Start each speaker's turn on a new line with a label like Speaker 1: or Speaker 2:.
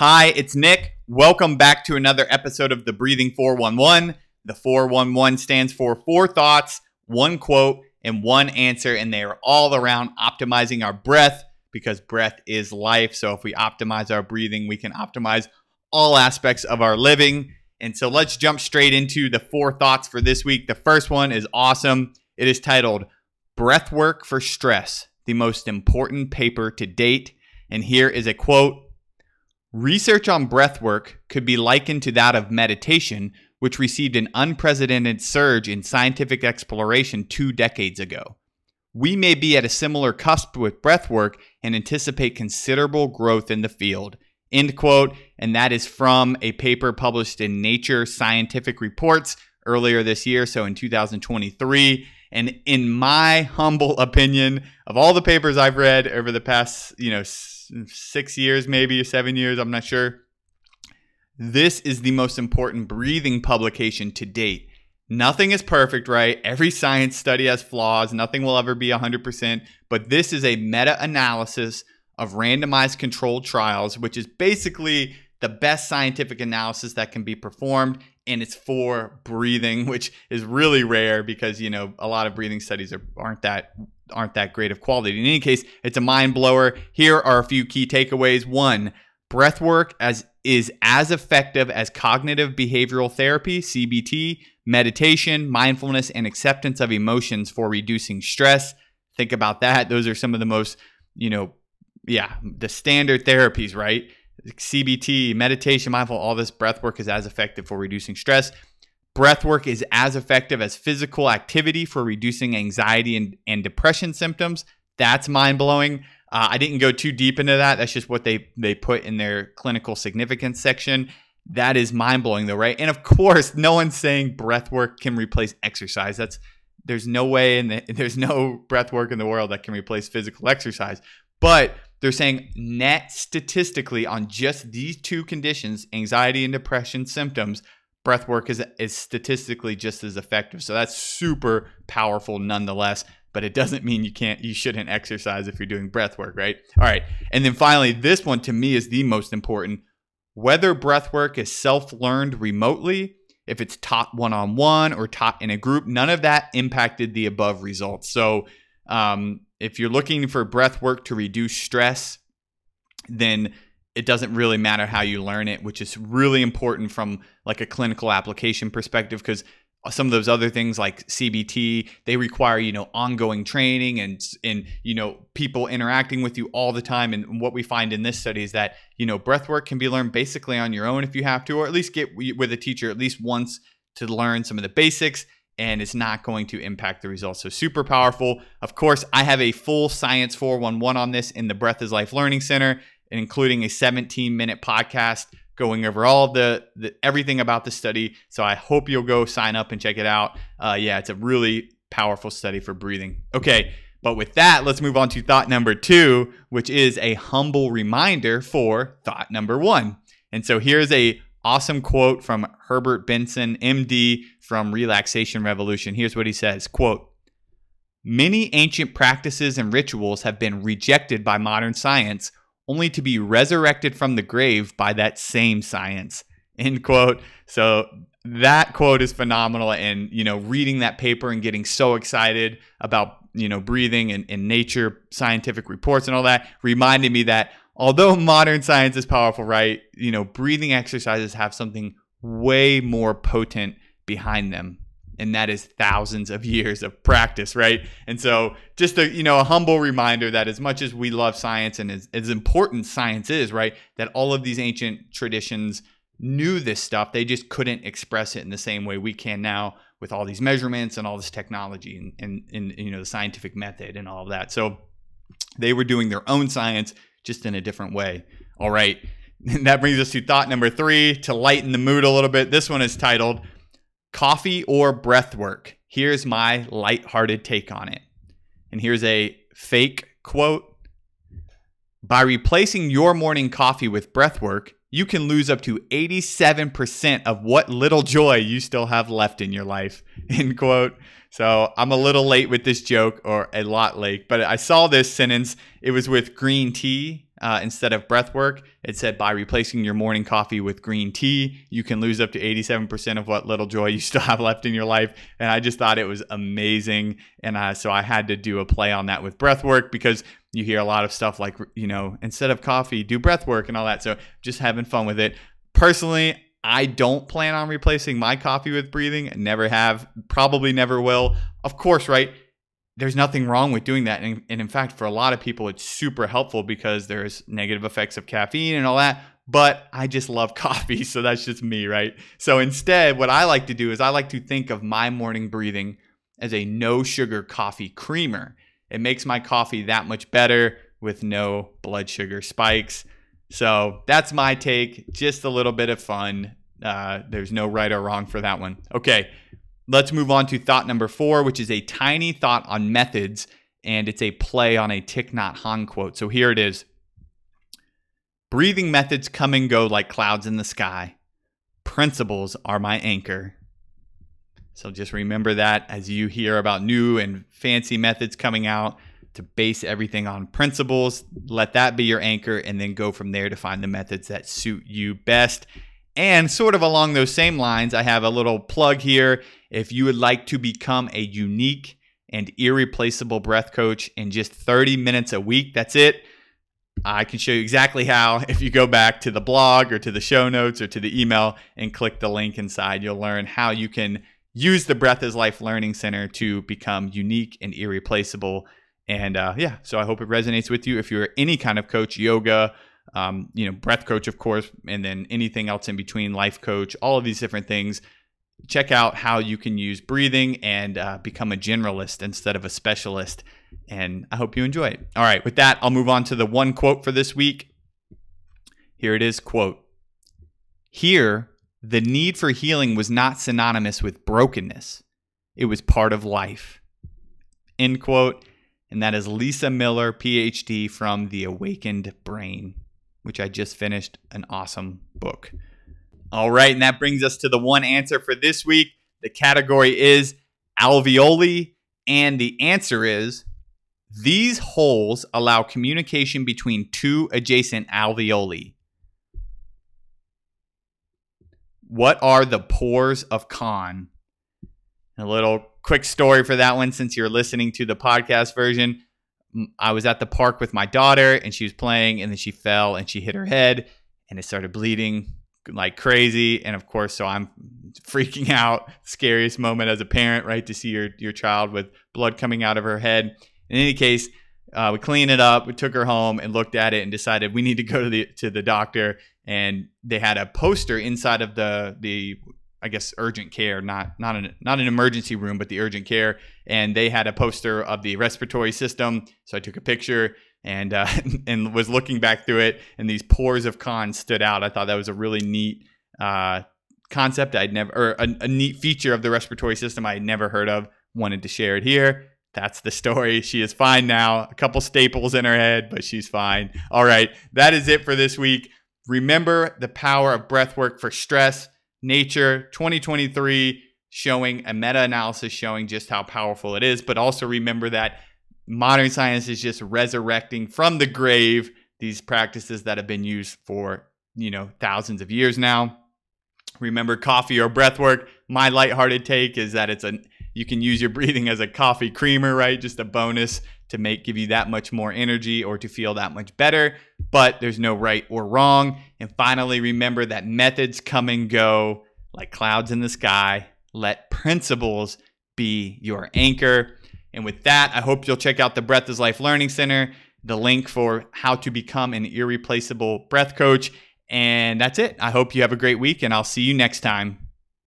Speaker 1: Hi, it's Nick. Welcome back to another episode of the Breathing 411. The 411 stands for four thoughts, one quote, and one answer, and they are all around optimizing our breath because breath is life. So if we optimize our breathing, we can optimize all aspects of our living. And so let's jump straight into the four thoughts for this week. The first one is awesome. It is titled Breathwork for Stress, the most important paper to date. And here is a quote Research on breathwork could be likened to that of meditation, which received an unprecedented surge in scientific exploration two decades ago. We may be at a similar cusp with breathwork and anticipate considerable growth in the field. End quote. And that is from a paper published in Nature Scientific Reports earlier this year, so in 2023. And in my humble opinion, of all the papers I've read over the past, you know, six years, maybe seven years, I'm not sure, this is the most important breathing publication to date. Nothing is perfect, right? Every science study has flaws. Nothing will ever be 100%. But this is a meta analysis of randomized controlled trials, which is basically the best scientific analysis that can be performed and it's for breathing which is really rare because you know a lot of breathing studies are, aren't that aren't that great of quality. In any case it's a mind blower. Here are a few key takeaways. One breath work as is as effective as cognitive behavioral therapy cbt meditation mindfulness and acceptance of emotions for reducing stress. Think about that. Those are some of the most you know yeah, the standard therapies, right? CBT, meditation, mindful, all this breath work is as effective for reducing stress. Breath work is as effective as physical activity for reducing anxiety and, and depression symptoms. That's mind blowing. Uh, I didn't go too deep into that. That's just what they they put in their clinical significance section. That is mind blowing, though, right? And of course, no one's saying breath work can replace exercise. That's there's no way and the, there's no breath work in the world that can replace physical exercise. But they're saying net statistically on just these two conditions, anxiety and depression symptoms, breath work is, is statistically just as effective. So that's super powerful nonetheless. But it doesn't mean you can't, you shouldn't exercise if you're doing breath work, right? All right. And then finally, this one to me is the most important. Whether breath work is self learned remotely, if it's taught one on one or taught in a group, none of that impacted the above results. So um, if you're looking for breath work to reduce stress, then it doesn't really matter how you learn it, which is really important from like a clinical application perspective because some of those other things like CBT, they require, you know, ongoing training and and you know, people interacting with you all the time. And what we find in this study is that, you know, breath work can be learned basically on your own if you have to or at least get with a teacher at least once to learn some of the basics and it's not going to impact the results. So super powerful. Of course, I have a full Science 411 on this in the Breath is Life Learning Center, including a 17 minute podcast going over all of the, the, everything about the study. So I hope you'll go sign up and check it out. Uh, yeah, it's a really powerful study for breathing. Okay. But with that, let's move on to thought number two, which is a humble reminder for thought number one. And so here's a awesome quote from Herbert Benson, MD from Relaxation Revolution. Here's what he says, quote, Many ancient practices and rituals have been rejected by modern science only to be resurrected from the grave by that same science. End quote. So that quote is phenomenal and you know reading that paper and getting so excited about you know breathing and, and nature scientific reports and all that reminded me that although modern science is powerful, right? You know, breathing exercises have something way more potent behind them. And that is thousands of years of practice, right? And so, just a you know a humble reminder that as much as we love science and as, as important science is, right, that all of these ancient traditions knew this stuff, they just couldn't express it in the same way we can now with all these measurements and all this technology and, and, and you know the scientific method and all of that. So they were doing their own science just in a different way. All right. And that brings us to thought number three to lighten the mood a little bit. This one is titled Coffee or Breath Work. Here's my lighthearted take on it. And here's a fake quote By replacing your morning coffee with breath work, you can lose up to 87% of what little joy you still have left in your life. End quote. So I'm a little late with this joke, or a lot late, but I saw this sentence. It was with green tea. uh, instead of breath work. It said by replacing your morning coffee with green tea, you can lose up to 87% of what little joy you still have left in your life. And I just thought it was amazing. And uh, so I had to do a play on that with breath work because you hear a lot of stuff like, you know, instead of coffee, do breath work and all that. So just having fun with it. Personally, I don't plan on replacing my coffee with breathing. Never have, probably never will. Of course, right? there's nothing wrong with doing that. And, and, in fact, for a lot of people, it's super helpful because there's negative effects of caffeine and all that. But I just love coffee. So that's just me, right? So instead, what I like to do is I like to think of my morning breathing as a no sugar coffee creamer. It makes my coffee that much better with no blood sugar spikes. So that's my take. Just a little bit of fun. Uh, there's no right or wrong for that one. Okay. Let's move on to thought number four, which is a tiny thought on methods, and it's a play on a Thich Nhat Hanh quote. So here it is Breathing methods come and go like clouds in the sky. Principles are my anchor. So just remember that as you hear about new and fancy methods coming out to base everything on principles. Let that be your anchor and then go from there to find the methods that suit you best. And sort of along those same lines, I have a little plug here. If you would like to become a unique and irreplaceable breath coach in just 30 minutes a week, that's it. I can show you exactly how. If you go back to the blog or to the show notes or to the email and click the link inside, you'll learn how you can use the Breath is Life Learning Center to become unique and irreplaceable. And uh, yeah, so I hope it resonates with you. If you're any kind of coach, yoga, um, you know, breath coach, of course, and then anything else in between, life coach, all of these different things. Check out how you can use breathing and uh, become a generalist instead of a specialist. And I hope you enjoy it. All right, with that, I'll move on to the one quote for this week. Here it is quote Here, the need for healing was not synonymous with brokenness, it was part of life. End quote. And that is Lisa Miller, PhD, from The Awakened Brain which I just finished an awesome book. All right, and that brings us to the one answer for this week. The category is alveoli, and the answer is these holes allow communication between two adjacent alveoli. What are the pores of Kohn? A little quick story for that one since you're listening to the podcast version. I was at the park with my daughter and she was playing and then she fell and she hit her head and it started bleeding like crazy and of course so I'm freaking out scariest moment as a parent right to see your your child with blood coming out of her head in any case uh, we cleaned it up we took her home and looked at it and decided we need to go to the to the doctor and they had a poster inside of the the I guess urgent care, not not an not an emergency room, but the urgent care. And they had a poster of the respiratory system. So I took a picture and uh, and was looking back through it, and these pores of Kohn stood out. I thought that was a really neat uh, concept. I'd never or a, a neat feature of the respiratory system I had never heard of. Wanted to share it here. That's the story. She is fine now. A couple staples in her head, but she's fine. All right, that is it for this week. Remember the power of breath work for stress Nature 2023 showing a meta analysis showing just how powerful it is. But also remember that modern science is just resurrecting from the grave these practices that have been used for, you know, thousands of years now. Remember coffee or breath work. My lighthearted take is that it's a you can use your breathing as a coffee creamer, right? Just a bonus to make give you that much more energy or to feel that much better, but there's no right or wrong. And finally, remember that methods come and go like clouds in the sky. Let principles be your anchor. And with that, I hope you'll check out the Breath is Life Learning Center, the link for how to become an irreplaceable breath coach. And that's it. I hope you have a great week, and I'll see you next time.